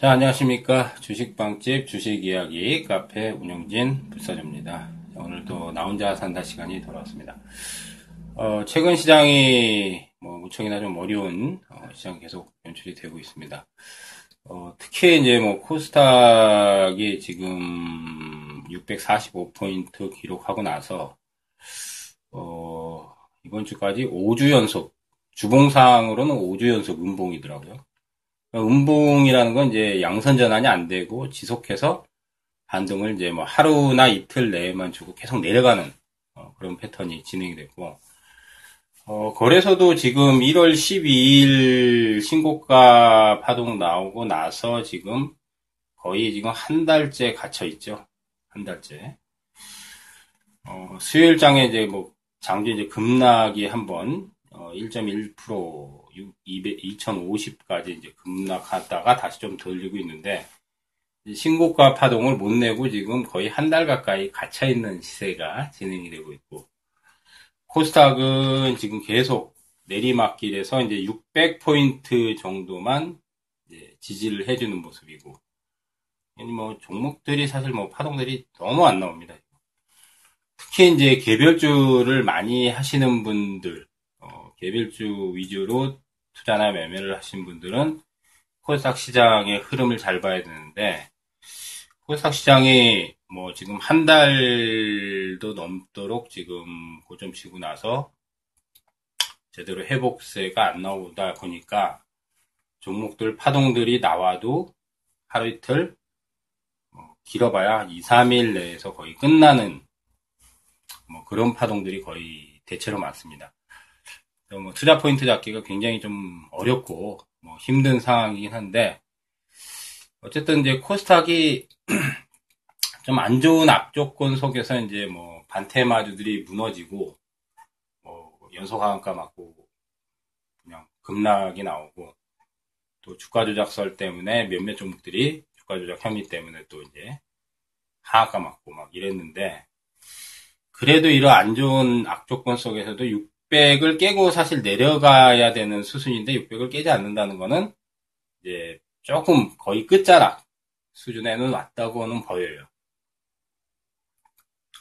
자, 안녕하십니까. 주식방집 주식이야기 카페 운영진 불사조입니다. 오늘도 나 혼자 산다 시간이 돌아왔습니다. 어, 최근 시장이 뭐 무척이나 좀 어려운 어, 시장 계속 연출이 되고 있습니다. 어, 특히 이제 뭐 코스닥이 지금 645포인트 기록하고 나서 어, 이번 주까지 5주 연속 주봉상으로는 5주 연속 음봉이더라고요. 음봉이라는 건 이제 양선 전환이 안 되고 지속해서 반등을 이제 뭐 하루나 이틀 내에만 주고 계속 내려가는 어, 그런 패턴이 진행이 됐고 어, 거래소도 지금 1월 12일 신고가 파동 나오고 나서 지금 거의 지금 한 달째 갇혀 있죠. 한 달째. 어, 수요일장에 이제 뭐 장주 이제 급락이 한번 어, 1.1% 200, 2050까지 이제 급락하다가 다시 좀 돌리고 있는데 신고가 파동을 못 내고 지금 거의 한 달 가까이 갇혀 있는 시세가 진행이 되고 있고 코스닥은 지금 계속 내리막길에서 이제 600포인트 정도만 지지를 해주는 모습이고 뭐 종목들이 사실 뭐 파동들이 너무 안 나옵니다. 특히 이제 개별주를 많이 하시는 분들 개별주 위주로 투자나 매매를 하신 분들은 코스닥 시장의 흐름을 잘 봐야 되는데 코스닥 시장이 뭐 지금 한 달도 넘도록 지금 고점 치고 나서 제대로 회복세가 안 나오다 보니까 종목들 파동들이 나와도 하루 이틀 뭐 길어봐야 2, 3일 내에서 거의 끝나는 뭐 그런 파동들이 거의 대체로 많습니다. 뭐 투자 포인트 잡기가 굉장히 좀 어렵고 뭐 힘든 상황이긴 한데 어쨌든 이제 코스닥이 좀 안 좋은 악조건 속에서 이제 뭐 반테 마주들이 무너지고 뭐 연속 하한가 맞고 그냥 급락이 나오고 또 주가 조작설 때문에 몇몇 종목들이 주가 조작 혐의 때문에 또 이제 하한가 맞고 막 이랬는데 그래도 이런 안 좋은 악조건 속에서도 600을 깨고 사실 내려가야 되는 수순인데 600을 깨지 않는다는 거는 이제 조금 거의 끝자락 수준에는 왔다고는 보여요.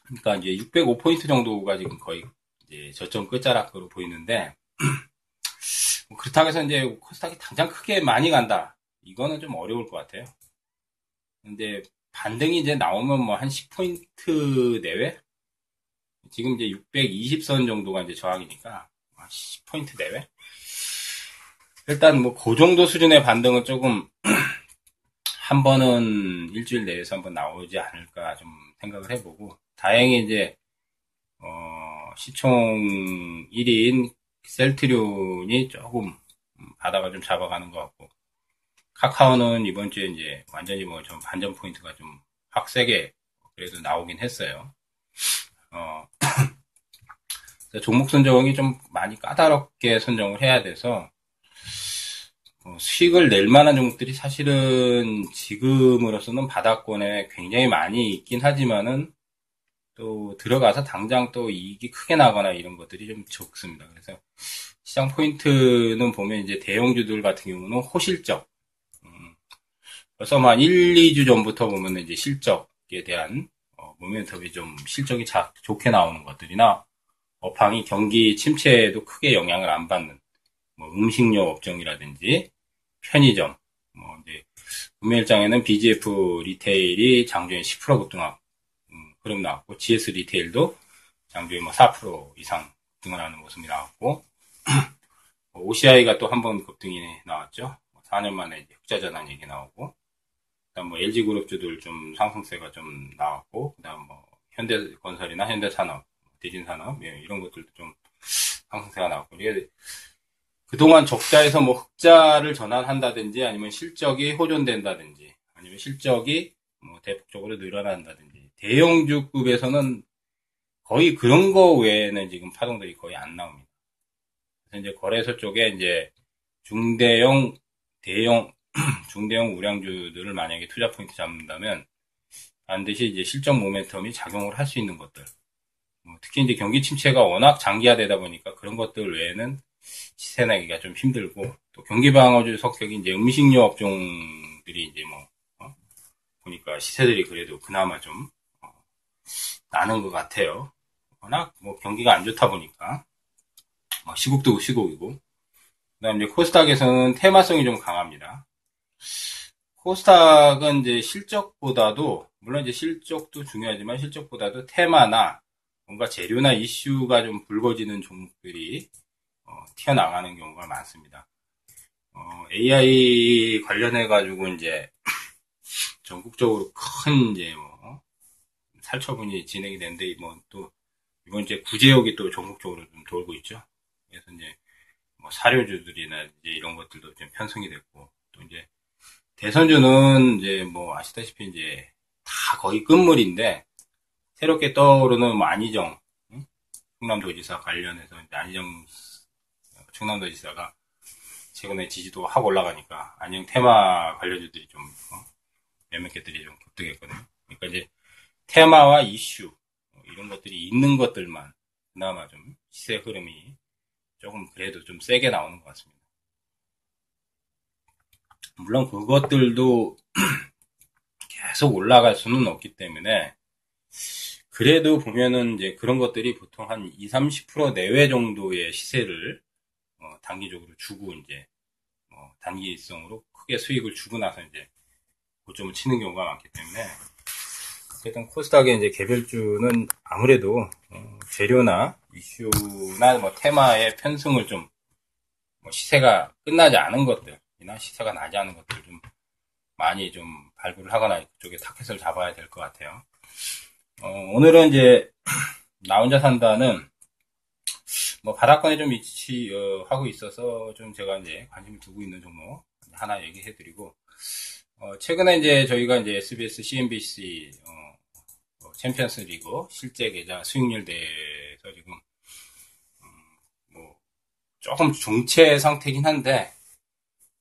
그러니까 이제 605포인트 정도가 지금 거의 이제 저점 끝자락으로 보이는데 뭐 그렇다고 해서 이제 코스닥이 당장 크게 많이 간다. 이거는 좀 어려울 것 같아요. 근데 반등이 이제 나오면 뭐 한 10포인트 내외? 지금 이제 620선 정도가 이제 저항이니까 10포인트 아, 내외. 일단 뭐 그 정도 수준의 반등은 조금 한 번은 일주일 내에서 한번 나오지 않을까 좀 생각을 해보고 다행히 이제 어, 시총 1위인 셀트리온이 조금 바닥을 좀 잡아가는 것 같고 카카오는 이번 주에 이제 완전히 뭐 좀 반전 포인트가 좀 확 세게 그래도 나오긴 했어요. 어, 종목 선정이 좀 많이 까다롭게 선정을 해야 돼서 어, 수익을 낼 만한 종목들이 사실은 지금으로서는 바닥권에 굉장히 많이 있긴 하지만은 또 들어가서 당장 또 이익이 크게 나거나 이런 것들이 좀 적습니다. 그래서 시장 포인트는 보면 이제 대형주들 같은 경우는 호실적. 음, 벌써 한 1, 2주 전부터 보면 이제 실적에 대한 어, 모멘텀이 좀 실적이 자, 좋게 나오는 것들이나 업황이 경기 침체에도 크게 영향을 안 받는 뭐 음식료 업종이라든지 편의점 뭐 이제 구매일장에는 BGF 리테일이 장중에 10% 급등하고 음, 그럼 나왔고 GS 리테일도 장중에 뭐 4% 이상 급등을 하는 모습이 나왔고 OCI가 또 한 번 급등이 나왔죠. 4년 뭐 만에 흑자 전환 얘기 나오고 그다음 뭐 LG 그룹주들 좀 상승세가 좀 나왔고 그다음 뭐 현대건설이나 현대산업, 대진산업 예, 이런 것들도 좀 상승세가 나왔고 이게 그동안 적자에서 뭐 흑자를 전환한다든지 아니면 실적이 호전된다든지 아니면 실적이 뭐 대폭적으로 늘어난다든지 대형주급에서는 거의 그런 거 외에는 지금 파동들이 거의 안 나옵니다. 그래서 이제 거래소 쪽에 이제 중대형, 대형 중대형 우량주들을 만약에 투자 포인트 잡는다면 반드시 이제 실적 모멘텀이 작용을 할 수 있는 것들. 뭐 특히 이제 경기 침체가 워낙 장기화되다 보니까 그런 것들 외에는 시세 내기가 좀 힘들고 또 경기 방어주 성격이 이제 음식료 업종 종목들이 이제 뭐, 어? 보니까 시세들이 그래도 그나마 좀, 어, 나는 것 같아요. 워낙 뭐 경기가 안 좋다 보니까, 뭐 시국도 시국이고, 그 다음 이제 코스닥에서는 테마성이 좀 강합니다. 코스닥은 이제 실적보다도, 물론 이제 실적도 중요하지만 실적보다도 테마나 뭔가 재료나 이슈가 좀 불거지는 종목들이 어, 튀어나가는 경우가 많습니다. 어, AI 관련해 가지고 이제 전국적으로 큰 이제 뭐 살처분이 진행이 되는데 뭐또 이번 이제 구제역이 또 전국적으로 좀 돌고 있죠. 그래서 이제 뭐 사료주들이나 이제 이런 것들도 좀 편성이 됐고 또 이제 대선주는 이제 뭐 아시다시피 이제 다 거의 끝물인데 새롭게 떠오르는 뭐 안희정 응? 충남도지사 관련해서 안희정 충남도지사가 최근에 지지도가 확 올라가니까 안녕 테마 관련주들이 좀 어? 몇몇 개들이 좀 급등했거든요. 그러니까 이제 테마와 이슈 뭐 이런 것들이 있는 것들만 그나마 좀 시세 흐름이 조금 그래도 좀 세게 나오는 것 같습니다. 물론 그것들도 계속 올라갈 수는 없기 때문에 그래도 보면은 이제 그런 것들이 보통 한 20, 30% 내외 정도의 시세를 어, 단기적으로 주고 이제 어, 단기성으로 크게 수익을 주고 나서 이제 고점을 치는 경우가 많기 때문에 어쨌든 코스닥의 이제 개별주는 아무래도 어, 재료나 이슈나 뭐 테마의 편승을 좀 뭐 시세가 끝나지 않은 것들이나 시세가 나지 않은 것들 좀 많이 좀 발굴을 하거나 그쪽에 타켓을 잡아야 될 것 같아요. 어, 오늘은 이제 나 혼자 산다는 뭐 바닥권에 좀 위치하고 어, 있어서 좀 제가 이제 관심을 두고 있는 종목 하나 얘기해드리고 어, 최근에 이제 저희가 이제 SBS, CNBC 어, 어, 챔피언스 리그 실제 계좌 수익률 대해서 지금 음, 뭐 조금 종체 상태긴 한데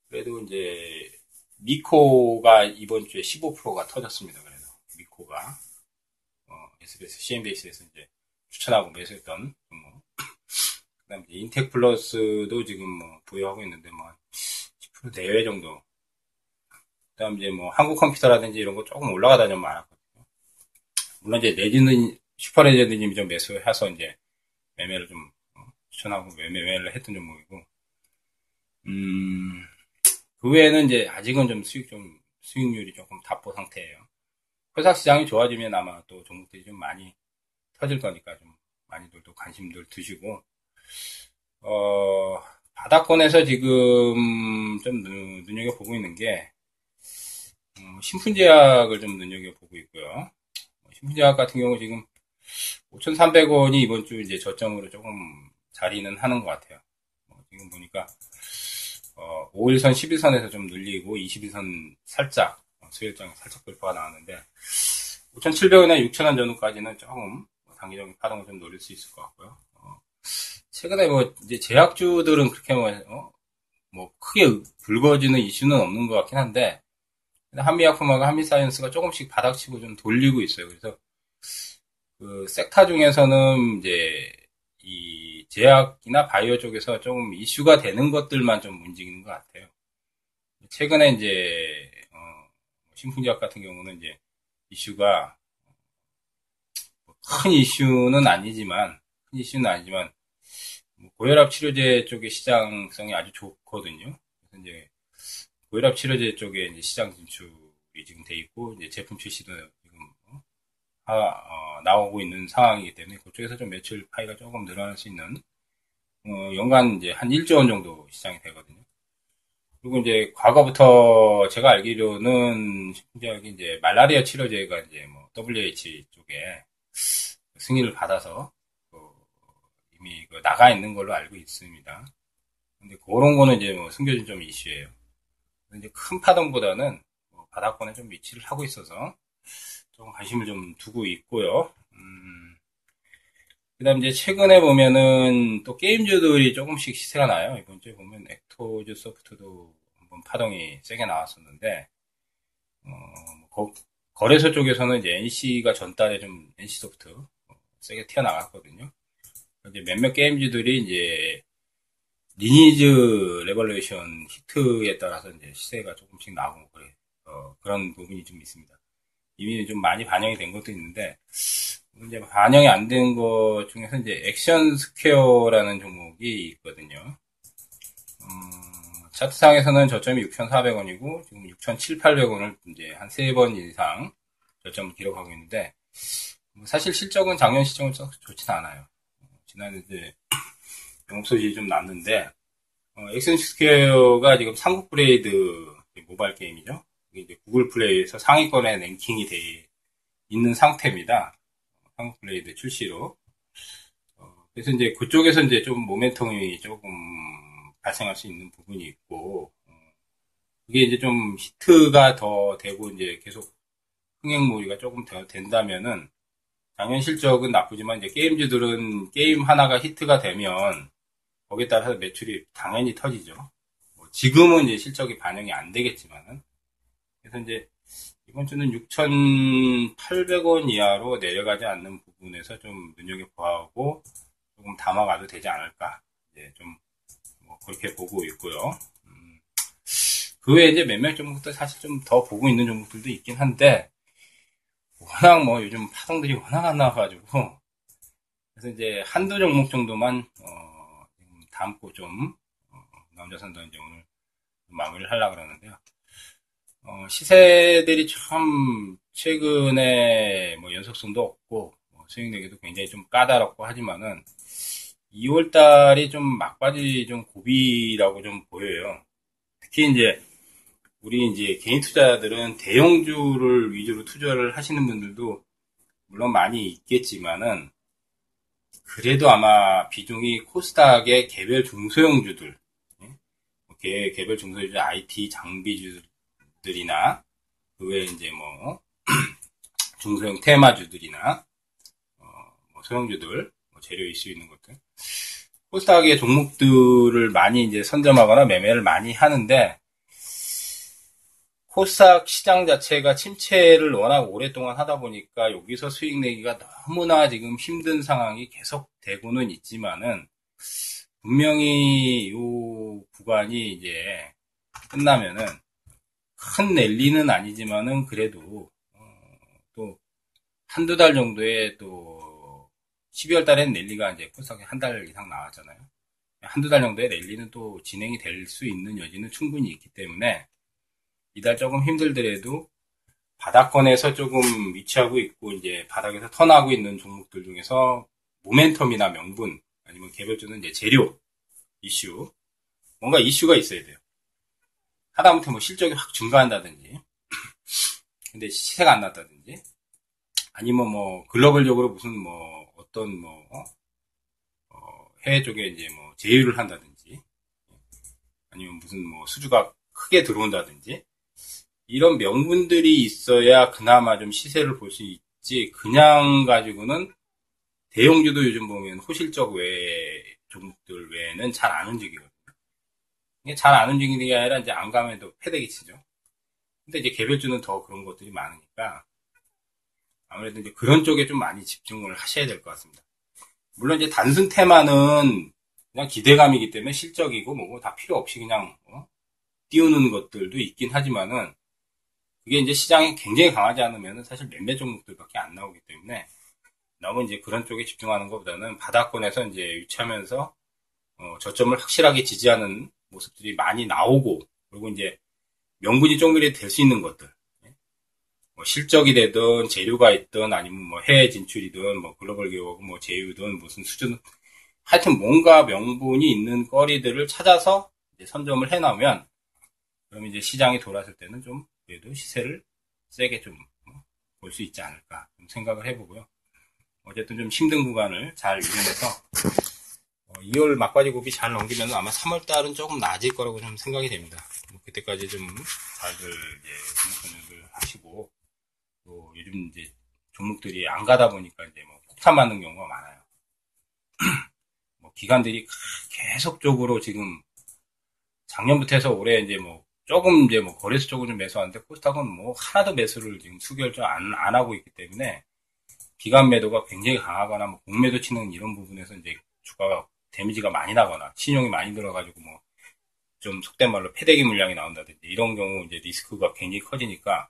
그래도 이제 미코가 이번 주에 15%가 터졌습니다. 그래도 미코가 SBS, CNBC에서 이제 추천하고 매수했던 뭐 그다음에 인텍 플러스도 지금 뭐 부여하고 있는데 뭐 10% 내외 정도. 그다음 이제 뭐 한국 컴퓨터라든지 이런 거 조금 올라가다 좀 많았거든요. 물론 이제 내지는 슈퍼레전드님이 좀 매수해서 이제 매매를 좀 어, 추천하고 매매를 했던 종목이고, 음, 그 외에는 이제 아직은 좀 수익 좀 수익률이 조금 답보 상태예요. 회사 시장이 좋아지면 아마 또 종목들이 좀 많이 터질 거니까 좀 많이들도 관심들 두시고 어 바닥권에서 지금 좀 눈, 여겨 보고 있는 게 음, 신fun제약을 좀 눈여겨 보고 있고요. 뭐 신fun제약 같은 경우 지금 5,300원이 이번 주 이제 저점으로 조금 자리는 하는 것 같아요. 뭐 지금 보니까 어, 5일선, 11선에서 좀 눌리고 21선 살짝 수일장 살짝 돌파가 나왔는데 5,700원이나 6,000원 전후까지는 조금 단기적인 파동을 좀 노릴 수 있을 것 같고요. 어, 최근에 뭐 이제 제약주들은 그렇게 뭐, 어, 뭐 크게 불거지는 이슈는 없는 것 같긴 한데 한미약품하고 한미사이언스가 조금씩 바닥치고 좀 돌리고 있어요. 그래서 그 섹터 중에서는 이제 이 제약이나 바이오 쪽에서 좀 이슈가 되는 것들만 좀 움직이는 것 같아요. 최근에 이제 신풍제약 같은 경우는 이제 이슈가 큰 이슈는 아니지만 큰 이슈는 아니지만 뭐 고혈압 치료제 쪽의 시장성이 아주 좋거든요. 그래서 이제 고혈압 치료제 쪽에 이제 시장 진출이 지금 돼 있고 이제 제품 출시도 지금 어, 어, 나오고 있는 상황이기 때문에 그쪽에서 좀 매출 파이가 조금 늘어날 수 있는 어, 연간 이제 한 1조 원 정도 시장이 되거든요. 그리고 이제 과거부터 제가 알기로는 신분제약이 이제 말라리아 치료제가 이제 뭐 WH 쪽에 승인을 받아서 그 이미 그 나가 있는 걸로 알고 있습니다. 근데 그런 거는 이제 뭐 숨겨진 좀 이슈예요. 이제 큰 파동보다는 뭐 바닥권에 좀 위치를 하고 있어서 좀 관심을 좀 두고 있고요. 음, 그 다음 이제 최근에 보면은 또 게임주들이 조금씩 시세가 나요. 이번 주에 보면 엑토즈 소프트도 한번 파동이 세게 나왔었는데, 어, 거, 거래소 쪽에서는 이제 NC가 전달에 좀 NC 소프트 어, 세게 튀어나갔거든요. 이제 몇몇 게임주들이 이제 리니지 레볼루션 히트에 따라서 이제 시세가 조금씩 나오고 그래. 어, 그런 부분이 좀 있습니다. 이미 좀 많이 반영이 된 것도 있는데 이제 반영이 안된것 중에서 이제 액션 스퀘어라는 종목이 있거든요. 음, 차트상에서는 저점이 6,400원이고 지금 6,700원을 이제 한 세 번 이상 저점을 기록하고 있는데 뭐 사실 실적은 작년 시점은 좋진 않아요. 지난해 이제 영업 손실이 좀 났는데 어, 액션 스퀘어가 지금 삼국 블레이드 모바일 게임이죠. 이제 구글 플레이에서 상위권에 랭킹이 돼 있는 상태입니다. 삼국 블레이드 출시로. 어, 그래서 이제 그쪽에서 이제 좀 모멘텀이 조금 발생할 수 있는 부분이 있고, 어, 그게 이제 좀 히트가 더 되고 이제 계속 흥행몰이가 조금 더 된다면은, 당연 실적은 나쁘지만 이제 게임주들은 게임 하나가 히트가 되면 거기에 따라서 매출이 당연히 터지죠. 뭐 지금은 이제 실적이 반영이 안 되겠지만은 그래서 이제 이번 주는 6,800원 이하로 내려가지 않는 부분에서 좀 눈여겨봐야 하고 조금 담아가도 되지 않을까. 이제 좀 뭐 그렇게 보고 있고요. 음, 그 외에 이제 몇몇 종목들 사실 좀 더 보고 있는 종목들도 있긴 한데 워낙 뭐 요즘 파동들이 워낙 안 나와가지고 그래서 이제 한두 종목 정도만 어, 담고 좀 어, 남자 선도 이제 오늘 마무리를 하려고 그러는데요. 어, 시세들이 참 최근에 뭐 연속성도 없고 뭐 수익 내기도 굉장히 좀 까다롭고 하지만은 2월 달이 좀 막바지 좀 고비라고 좀 보여요. 특히 이제 우리 이제 개인 투자들은 대형주를 위주로 투자를 하시는 분들도 물론 많이 있겠지만은 그래도 아마 비중이 코스닥의 개별 중소형주들, 예? 개별 중소형주 IT 장비주 들 이나 그 외에 이제 뭐 중소형 테마주들이나 어, 뭐 소형주들 뭐 재료 이슈 있는 것들. 코스닥의 종목들을 많이 이제 선점하거나 매매를 많이 하는데 코스닥 시장 자체가 침체를 워낙 오랫동안 하다 보니까 여기서 수익 내기가 너무나 지금 힘든 상황이 계속 되고는 있지만은 분명히 이 구간이 이제 끝나면은 큰 랠리는 아니지만은 그래도 어, 또 한두 달 정도의 또 12월 달엔 랠리가 이제 코스닥에 한 달 이상 나왔잖아요. 한두 달 정도의 랠리는 또 진행이 될 수 있는 여지는 충분히 있기 때문에 이달 조금 힘들더라도 바닥권에서 조금 위치하고 있고 이제 바닥에서 턴하고 있는 종목들 중에서 모멘텀이나 명분 아니면 개별주는 이제 재료 이슈 뭔가 이슈가 있어야 돼요. 하다못해 뭐 실적이 확 증가한다든지, 근데 시세가 안 났다든지, 아니면 뭐 글로벌적으로 무슨 뭐 어떤 뭐 어, 해외 쪽에 이제 뭐 제휴를 한다든지, 아니면 무슨 뭐 수주가 크게 들어온다든지, 이런 명분들이 있어야 그나마 좀 시세를 볼 수 있지, 그냥 가지고는 대형주도 요즘 보면 호실적 외 종목들 외에는 잘 안 움직이거든요. 잘 안 움직이는 게 아니라 이제 안 가면도 패대기 치죠. 근데 이제 개별주는 더 그런 것들이 많으니까 아무래도 이제 그런 쪽에 좀 많이 집중을 하셔야 될 것 같습니다. 물론 이제 단순 테마는 그냥 기대감이기 때문에 실적이고 뭐고 다 필요 없이 그냥 어? 띄우는 것들도 있긴 하지만은 그게 이제 시장이 굉장히 강하지 않으면 사실 몇몇 종목들밖에 안 나오기 때문에 너무 이제 그런 쪽에 집중하는 것보다는 바닥권에서 이제 유치하면서 어, 저점을 확실하게 지지하는 모습들이 많이 나오고 그리고 이제 명분이 조금이라도 될수 있는 것들 예? 뭐 실적이 되든 재료가 있든 아니면 뭐 해외 진출이든 뭐 글로벌 기업 뭐 제휴든 무슨 수준 하여튼 뭔가 명분이 있는 거리들을 찾아서 선점을 해 나오면 그럼 이제 시장이 돌았을 때는 좀 그래도 시세를 세게 좀 볼수 어, 있지 않을까 생각을 해보고요. 어쨌든 좀 힘든 구간을 잘 이겨내서 2월 막바지 곱이 잘 넘기면 아마 3월 달은 조금 나아질 거라고 좀 생각이 됩니다. 뭐 그때까지 좀 잘들 이제 종목선정을 하시고 또 요즘 이제 종목들이 안 가다 보니까 이제 뭐 폭탄 맞는 경우가 많아요. 뭐 기관들이 계속적으로 지금 작년부터 해서 올해 이제 뭐 조금 이제 뭐 거래소 쪽으로 좀 매수하는데 코스닥은 뭐 하나도 매수를 지금 수결 안, 안 하고 있기 때문에 기관 매도가 굉장히 강하거나 뭐 공매도 치는 이런 부분에서 이제 주가가 데미지가 많이 나거나 신용이 많이 들어가지고 뭐 좀 속된 말로 패대기 물량이 나온다든지 이런 경우 이제 리스크가 굉장히 커지니까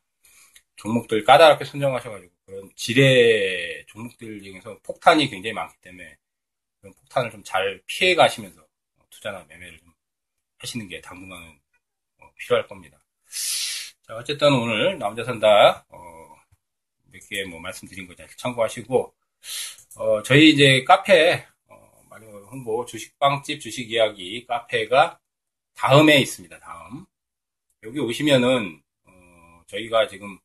종목들 까다롭게 선정하셔가지고 그런 지뢰 종목들 중에서 폭탄이 굉장히 많기 때문에 그런 폭탄을 좀 잘 피해 가시면서 투자나 매매를 좀 하시는 게 당분간은 어, 필요할 겁니다. 자, 어쨌든 오늘 나 혼자 산다, 어, 몇 개 뭐 말씀드린 거 잘 참고하시고, 어, 저희 이제 카페, 홍보, 주식빵집 주식 이야기 카페가 다음에 있습니다, 다음. 여기 오시면은, 어, 저희가 지금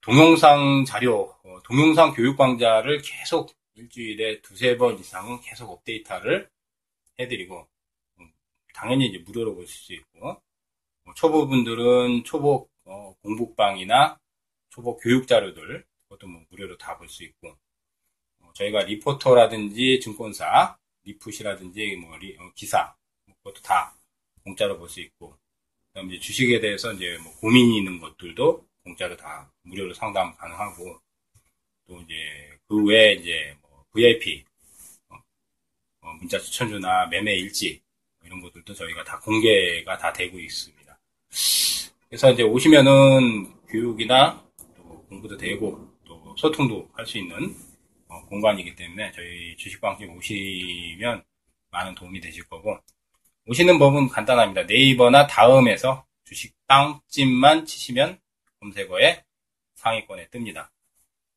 동영상 자료, 어, 동영상 교육 강좌를 계속 일주일에 두세 번 이상 계속 업데이트를 해드리고, 음, 당연히 이제 무료로 보실 수 있고, 뭐 초보분들은 초보 어, 공부방이나 초보 교육 자료들 그것도 뭐 무료로 다 볼 수 있고 어, 저희가 리포트라든지 증권사 리포트라든지 뭐 리, 어, 기사 뭐 그것도 다 공짜로 볼 수 있고 그다음 이제 주식에 대해서 이제 뭐 고민이 있는 것들도 공짜로 다 무료로 상담 가능하고 또 이제 그 외에 이제 뭐 VIP 어, 어, 문자 추천주나 매매 일지 이런 것들도 저희가 다 공개가 다 되고 있습니다. 그래서 이제 오시면은 교육이나 또 공부도 되고 또 소통도 할 수 있는 어, 공간이기 때문에 저희 주식방집 오시면 많은 도움이 되실 거고 오시는 법은 간단합니다. 네이버나 다음에서 주식빵집만 치시면 검색어에 상위권에 뜹니다.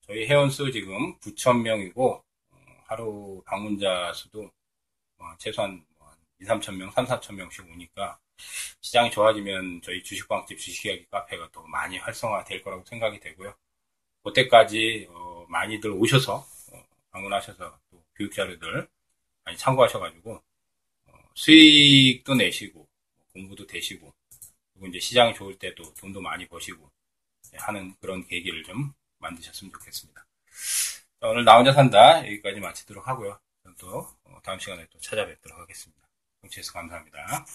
저희 회원수 지금 9,000명이고 어, 하루 방문자 수도 어, 최소한 2, 3,000명, 3, 4,000명씩 오니까 시장이 좋아지면 저희 주식방집 주식이야기 카페가 더 많이 활성화 될 거라고 생각이 되고요. 그때까지 어, 많이들 오셔서 어, 방문하셔서 또 교육 자료들 많이 참고하셔가지고 어, 수익도 내시고 공부도 되시고 그리고 이제 시장이 좋을 때도 돈도 많이 버시고 하는 그런 계기를 좀 만드셨으면 좋겠습니다. 오늘 나 혼자 산다 여기까지 마치도록 하고요. 또 어, 다음 시간에 또 찾아뵙도록 하겠습니다. 청취해서 감사합니다.